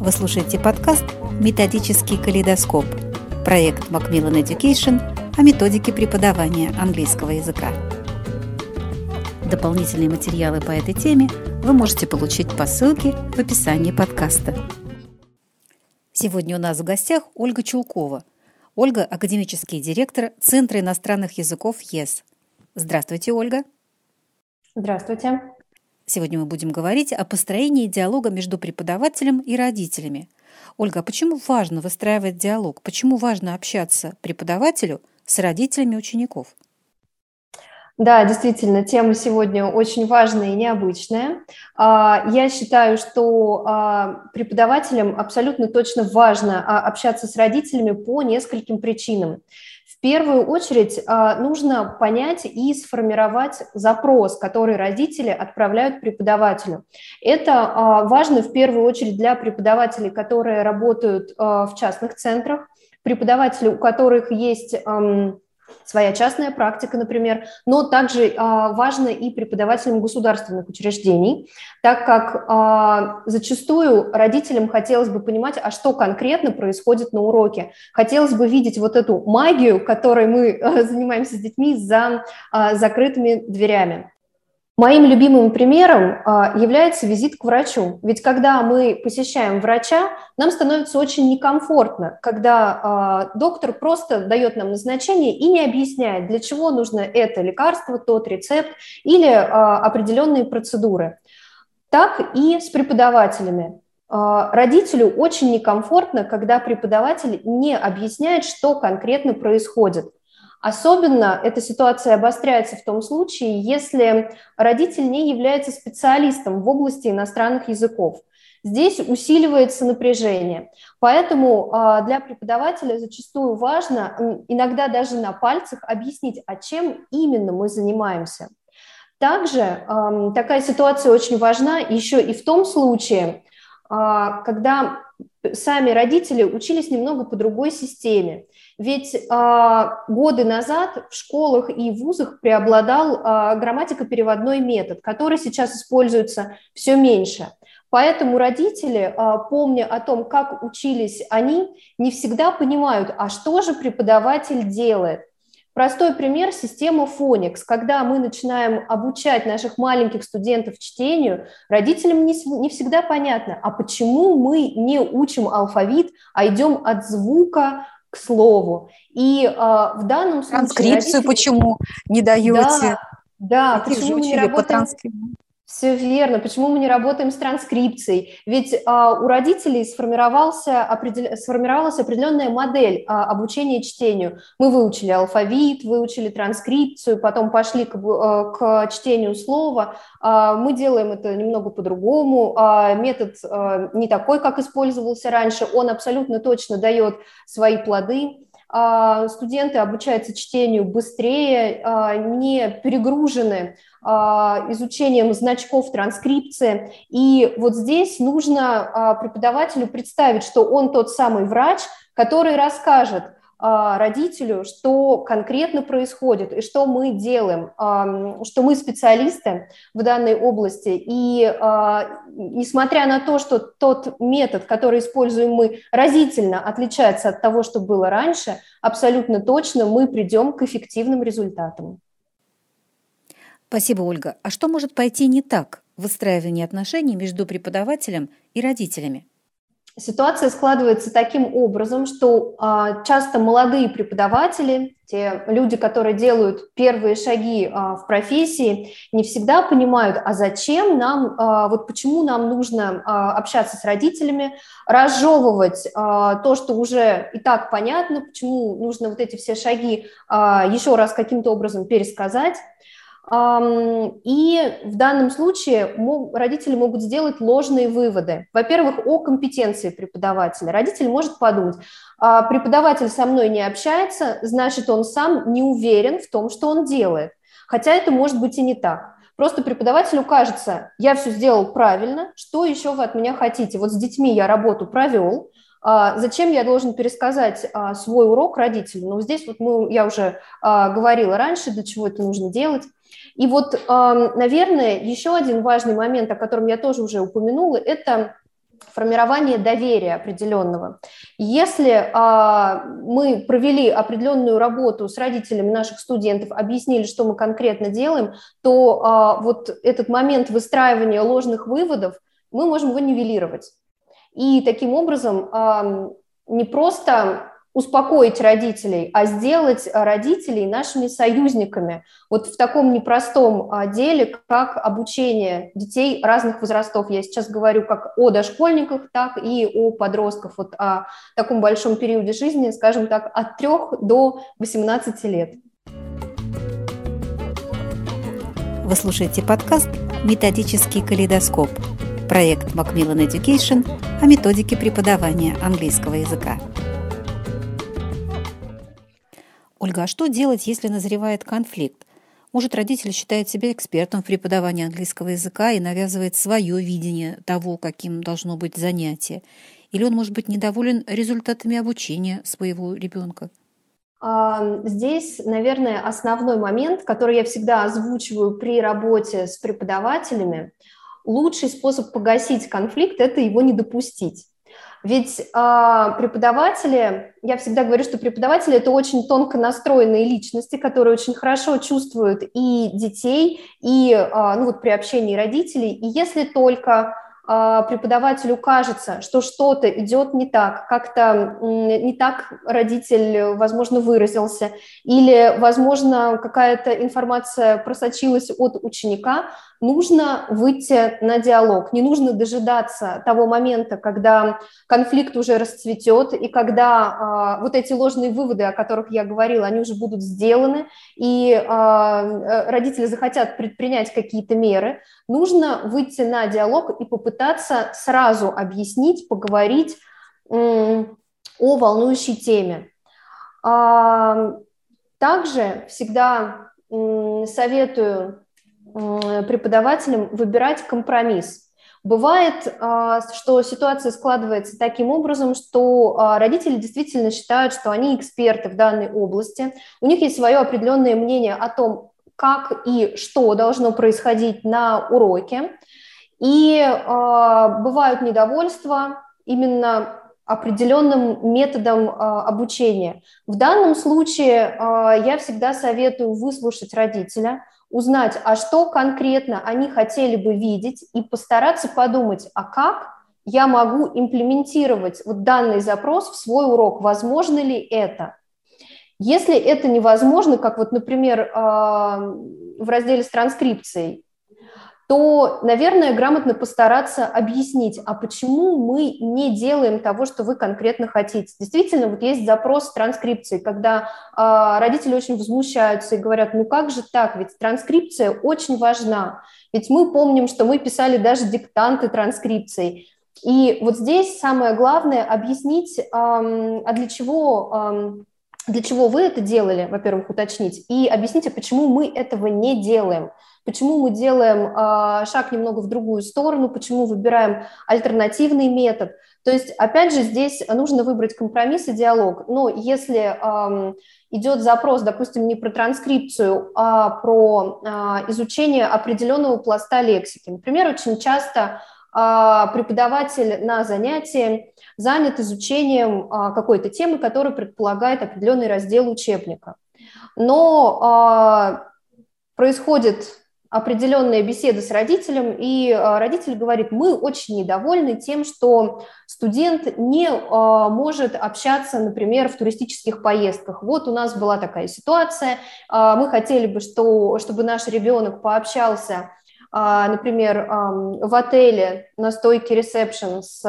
Вы слушаете подкаст «Методический калейдоскоп» проект Macmillan Education о методике преподавания английского языка. Дополнительные материалы по этой теме вы можете получить по ссылке в описании подкаста. Сегодня у нас в гостях Ольга Чулкова. Ольга – академический директор Центра иностранных языков ЕС. Здравствуйте, Ольга. Здравствуйте. Сегодня мы будем говорить о построении диалога между преподавателем и родителями. Ольга, а почему важно выстраивать диалог? Почему важно общаться преподавателю с родителями учеников? Да, действительно, тема сегодня очень важная и необычная. А, я считаю, что а, преподавателям абсолютно точно важно общаться с родителями по нескольким причинам. В первую очередь нужно понять и сформировать запрос, который родители отправляют преподавателю. Это важно в первую очередь для преподавателей, которые работают в частных центрах, преподавателей, у которых есть своя частная практика, например, но также а, важно и преподавателям государственных учреждений, так как а, зачастую родителям хотелось бы понимать, а что конкретно происходит на уроке. Хотелось бы видеть вот эту магию, которой мы а, занимаемся с детьми за а, закрытыми дверями. Моим любимым примером а, является визит к врачу. Ведь когда мы посещаем врача, нам становится очень некомфортно, когда а, доктор просто дает нам назначение и не объясняет, для чего нужно это лекарство, тот рецепт или а, определенные процедуры. Так и с преподавателями. Родителю очень некомфортно, когда преподаватель не объясняет, что конкретно происходит – Особенно эта ситуация обостряется в том случае, если родитель не является специалистом в области иностранных языков. Здесь усиливается напряжение. Поэтому а, для преподавателя зачастую важно иногда даже на пальцах объяснить, а чем именно мы занимаемся. Также такая ситуация очень важна еще и в том случае, а, когда сами родители учились немного по другой системе. Ведь а, годы назад в школах и вузах преобладал а, грамматико-переводной метод, который сейчас используется все меньше. Поэтому родители, а, помня о том, как учились они, не всегда понимают, а что же преподаватель делает. Простой пример – система Phonics. Когда мы начинаем обучать наших маленьких студентов чтению, родителям не, не всегда понятно, а почему мы не учим алфавит, а идем от звука к слову. И э, в данном случае... Транскрипцию родители... почему не даете? Да, да почему мы не работаем... по транскрипции? Все верно. Почему мы не работаем с транскрипцией? Ведь а, у родителей сформировался, определ... сформировалась определенная модель а, обучения чтению. Мы выучили алфавит, выучили транскрипцию, потом пошли к, а, к чтению слова. А, мы делаем это немного по-другому. А, метод а, не такой, как использовался раньше. Он абсолютно точно дает свои плоды. А, студенты обучаются чтению быстрее, а, не перегружены а, изучением значков транскрипции. И вот здесь нужно преподавателю представить, что он тот самый врач, который расскажет, родителю, что конкретно происходит и что мы делаем, что мы специалисты в данной области. И несмотря на то, что тот метод, который используем мы, разительно отличается от того, что было раньше, абсолютно точно мы придем к эффективным результатам. Спасибо, Ольга. А что может пойти не так в выстраивании отношений между преподавателем и родителями? Ситуация складывается таким образом, что а, часто молодые преподаватели, те люди, которые делают первые шаги а, в профессии, не всегда понимают, а зачем нам, а, вот почему нам нужно общаться с родителями, разжевывать то, что уже и так понятно, почему нужно вот эти все шаги а, еще раз каким-то образом пересказать. И в данном случае родители могут сделать ложные выводы. Во-первых, о компетенции преподавателя. Родитель может подумать, «А, преподаватель со мной не общается, значит, он сам не уверен в том, что он делает. Хотя это может быть и не так. Просто преподавателю кажется, я все сделал правильно, что еще вы от меня хотите? Вот с детьми я работу провел, а, Зачем я должен пересказать а, свой урок родителю? Ну, здесь вот мы, я уже говорила раньше, для чего это нужно делать. И вот, наверное, еще один важный момент, о котором я тоже уже упомянула, это формирование доверия определенного. Если а, мы провели определенную работу с родителями наших студентов, объяснили, что мы конкретно делаем, то а, вот этот момент выстраивания ложных выводов мы можем его нивелировать. И таким образом а, не просто успокоить родителей, а сделать родителей нашими союзниками. Вот в таком непростом а, деле, как обучение детей разных возрастов. Я сейчас говорю как о дошкольниках, так и о подростках. Вот о таком большом периоде жизни, скажем так, от 3 до 18 лет. Вы слушаете подкаст «Методический калейдоскоп» проект Macmillan Education о методике преподавания английского языка. Ольга, а что делать, если назревает конфликт? Может, родитель считает себя экспертом в преподавании английского языка и навязывает свое видение того, каким должно быть занятие. Или он может быть недоволен результатами обучения своего ребенка? Здесь, наверное, основной момент, который я всегда озвучиваю при работе с преподавателями, лучший способ погасить конфликт – это его не допустить. Ведь а, преподаватели, я всегда говорю, что преподаватели это очень тонко настроенные личности, которые очень хорошо чувствуют и детей, и а, ну вот при общении родителей. И если только а, преподавателю кажется, что что-то идет не так, как-то не так родитель, возможно, выразился, или, возможно, какая-то информация просочилась от ученика, нужно выйти на диалог, не нужно дожидаться того момента, когда конфликт уже расцветет, и когда э, вот эти ложные выводы, о которых я говорила, они уже будут сделаны, и э, родители захотят предпринять какие-то меры, нужно выйти на диалог и попытаться сразу объяснить, поговорить э, о волнующей теме. Э, также всегда советую преподавателям выбирать компромисс. Бывает, а, что ситуация складывается таким образом, что а, родители действительно считают, что они эксперты в данной области, у них есть свое определенное мнение о том, как и что должно происходить на уроке, и бывают недовольства именно определенным методом обучения. В данном случае я всегда советую выслушать родителя, узнать, а что конкретно они хотели бы видеть, и постараться подумать, а как я могу имплементировать вот данный запрос в свой урок, возможно ли это. Если это невозможно, как вот, например, а, в разделе с транскрипцией, то, наверное, грамотно постараться объяснить, а почему мы не делаем того, что вы конкретно хотите. Действительно, вот есть запрос транскрипции, когда э, родители очень возмущаются и говорят, ну как же так, ведь транскрипция очень важна. Ведь мы помним, что мы писали даже диктанты транскрипции. И вот здесь самое главное объяснить, э, а для чего... Э, для чего вы это делали, во-первых, уточнить, и объясните, почему мы этого не делаем. Почему мы делаем э, шаг немного в другую сторону, почему выбираем альтернативный метод. То есть, опять же, здесь нужно выбрать компромисс и диалог. Но если э, идет запрос, допустим, не про транскрипцию, а про э, изучение определенного пласта лексики, например, очень часто э, преподаватель на занятии занят изучением какой-то темы, которая предполагает определенный раздел учебника. Но происходит определенная беседа с родителем, и а, родитель говорит, мы очень недовольны тем, что студент не а, может общаться, например, в туристических поездках. Вот у нас была такая ситуация, а, мы хотели бы, что, чтобы наш ребенок пообщался например, в отеле на стойке ресепшн с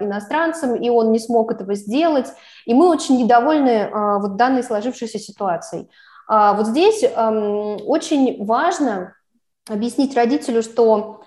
иностранцем, и он не смог этого сделать, и мы очень недовольны вот данной сложившейся ситуацией. Вот здесь очень важно объяснить родителю, что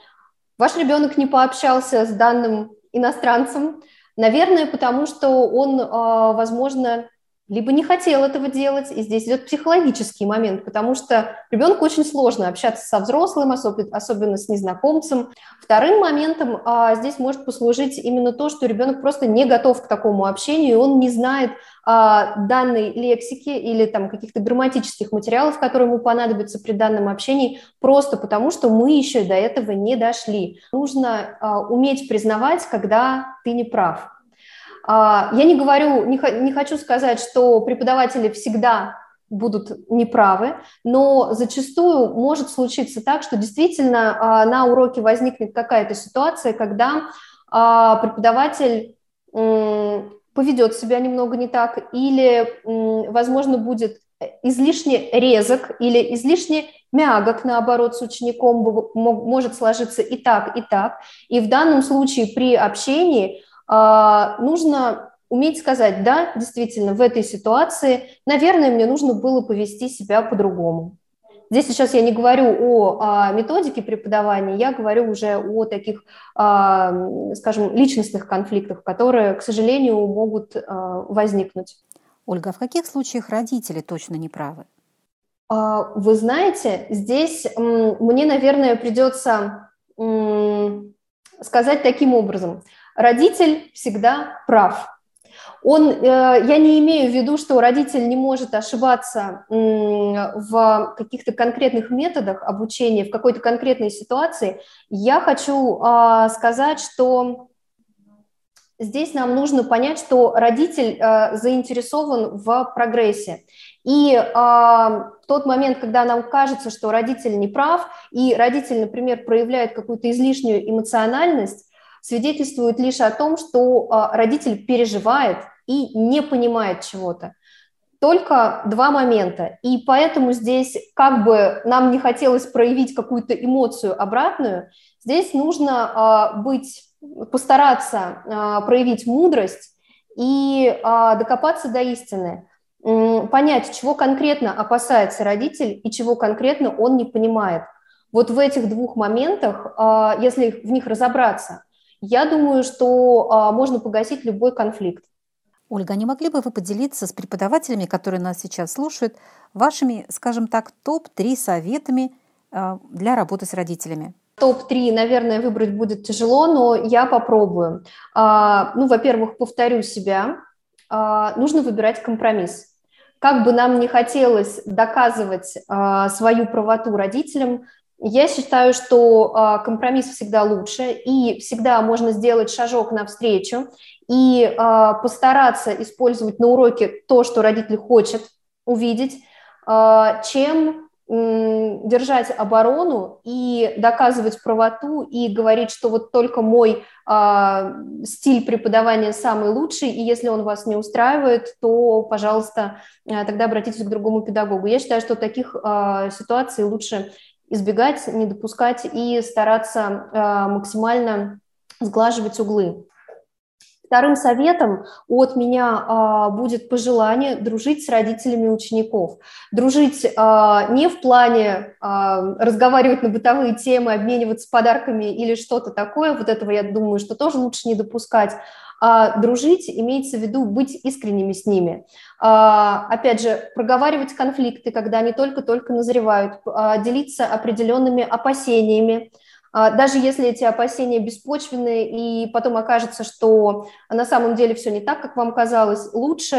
ваш ребенок не пообщался с данным иностранцем, наверное, потому что он, а, возможно, либо не хотел этого делать, и здесь идет психологический момент, потому что ребенку очень сложно общаться со взрослым, особенно с незнакомцем. Вторым моментом а, здесь может послужить именно то, что ребенок просто не готов к такому общению, он не знает а, данной лексики или там каких-то грамматических материалов, которые ему понадобятся при данном общении, просто потому что мы еще до этого не дошли. Нужно а, уметь признавать, когда ты не прав. А, я не говорю, не, хочу сказать, что преподаватели всегда будут неправы, но зачастую может случиться так, что действительно а, на уроке возникнет какая-то ситуация, когда а, преподаватель поведет себя немного не так, или, возможно, будет излишне резок или излишне мягок, наоборот, с учеником может сложиться и так, и так. И в данном случае при общении нужно уметь сказать, да, действительно, в этой ситуации, наверное, мне нужно было повести себя по-другому. Здесь сейчас я не говорю о, о методике преподавания, я говорю уже о таких, а, скажем, личностных конфликтах, которые, к сожалению, могут а, возникнуть. Ольга, а в каких случаях родители точно не правы? Вы знаете, здесь мне, наверное, придется сказать таким образом – родитель всегда прав. Он, э, я не имею в виду, что родитель не может ошибаться в каких-то конкретных методах обучения, в какой-то конкретной ситуации. Я хочу а, сказать, что здесь нам нужно понять, что родитель э, заинтересован в прогрессе. И в тот момент, когда нам кажется, что родитель не прав, и родитель, например, проявляет какую-то излишнюю эмоциональность, свидетельствует лишь о том, что а, родитель переживает и не понимает чего-то. Только два момента. И поэтому здесь, как бы нам не хотелось проявить какую-то эмоцию обратную, здесь нужно а, быть, постараться а, проявить мудрость и докопаться до истины понять, чего конкретно опасается родитель и чего конкретно он не понимает. Вот в этих двух моментах, если в них разобраться, я думаю, что а, можно погасить любой конфликт. Ольга, не могли бы вы поделиться с преподавателями, которые нас сейчас слушают, вашими, скажем так, топ-3 советами а, для работы с родителями? Топ-3, наверное, выбрать будет тяжело, но я попробую. А, ну, во-первых, повторю себя. А, нужно выбирать компромисс. Как бы нам не хотелось доказывать а, свою правоту родителям, я считаю, что а, компромисс всегда лучше, и всегда можно сделать шажок навстречу и а, постараться использовать на уроке то, что родитель хочет увидеть, а, чем держать оборону и доказывать правоту и говорить, что вот только мой стиль преподавания самый лучший, и если он вас не устраивает, то, пожалуйста, тогда обратитесь к другому педагогу. Я считаю, что таких ситуаций лучше избегать, не допускать и стараться э, максимально сглаживать углы. Вторым советом от меня а, будет пожелание дружить с родителями учеников. Дружить а, не в плане а, разговаривать на бытовые темы, обмениваться подарками или что-то такое, вот этого я думаю, что тоже лучше не допускать, дружить имеется в виду быть искренними с ними. А, опять же, проговаривать конфликты, когда они только-только назревают, а, делиться определенными опасениями, а, даже если эти опасения беспочвенные, и потом окажется, что на самом деле все не так, как вам казалось, лучше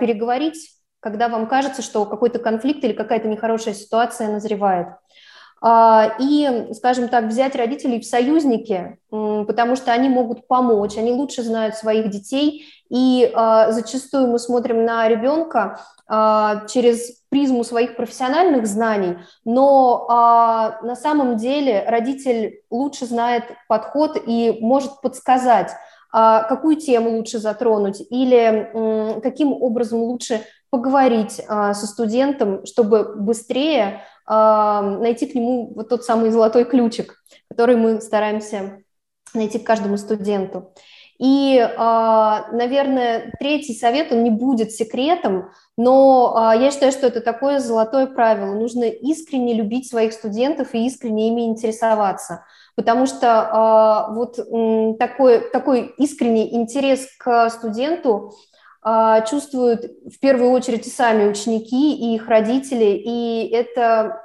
переговорить, когда вам кажется, что какой-то конфликт или какая-то нехорошая ситуация назревает. А, и, скажем так, взять родителей в союзники, потому что они могут помочь, они лучше знают своих детей, и а, зачастую мы смотрим на ребенка а, через призму своих профессиональных знаний, но на самом деле родитель лучше знает подход и может подсказать, какую тему лучше затронуть или каким образом лучше поговорить со студентом, чтобы быстрее найти к нему вот тот самый золотой ключик, который мы стараемся найти к каждому студенту. И, а, наверное, третий совет, он не будет секретом, но а, я считаю, что это такое золотое правило. Нужно искренне любить своих студентов и искренне ими интересоваться, потому что а, вот такой, такой искренний интерес к студенту чувствуют в первую очередь и сами ученики, и их родители, и это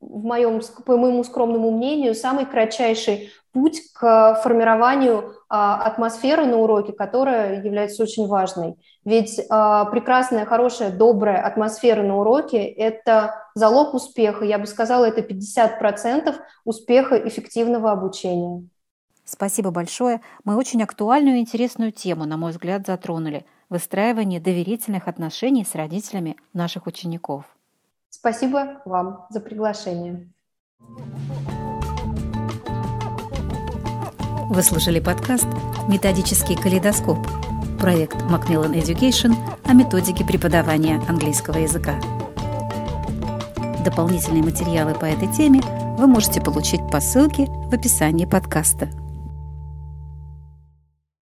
в моем, по моему скромному мнению, самый кратчайший путь к формированию а, атмосферы на уроке, которая является очень важной. Ведь а, прекрасная, хорошая, добрая атмосфера на уроке – это залог успеха. Я бы сказала, это 50% успеха эффективного обучения. Спасибо большое. Мы очень актуальную и интересную тему, на мой взгляд, затронули – выстраивание доверительных отношений с родителями наших учеников. Спасибо вам за приглашение. Вы слушали подкаст «Методический калейдоскоп» проект Macmillan Education о методике преподавания английского языка. Дополнительные материалы по этой теме вы можете получить по ссылке в описании подкаста.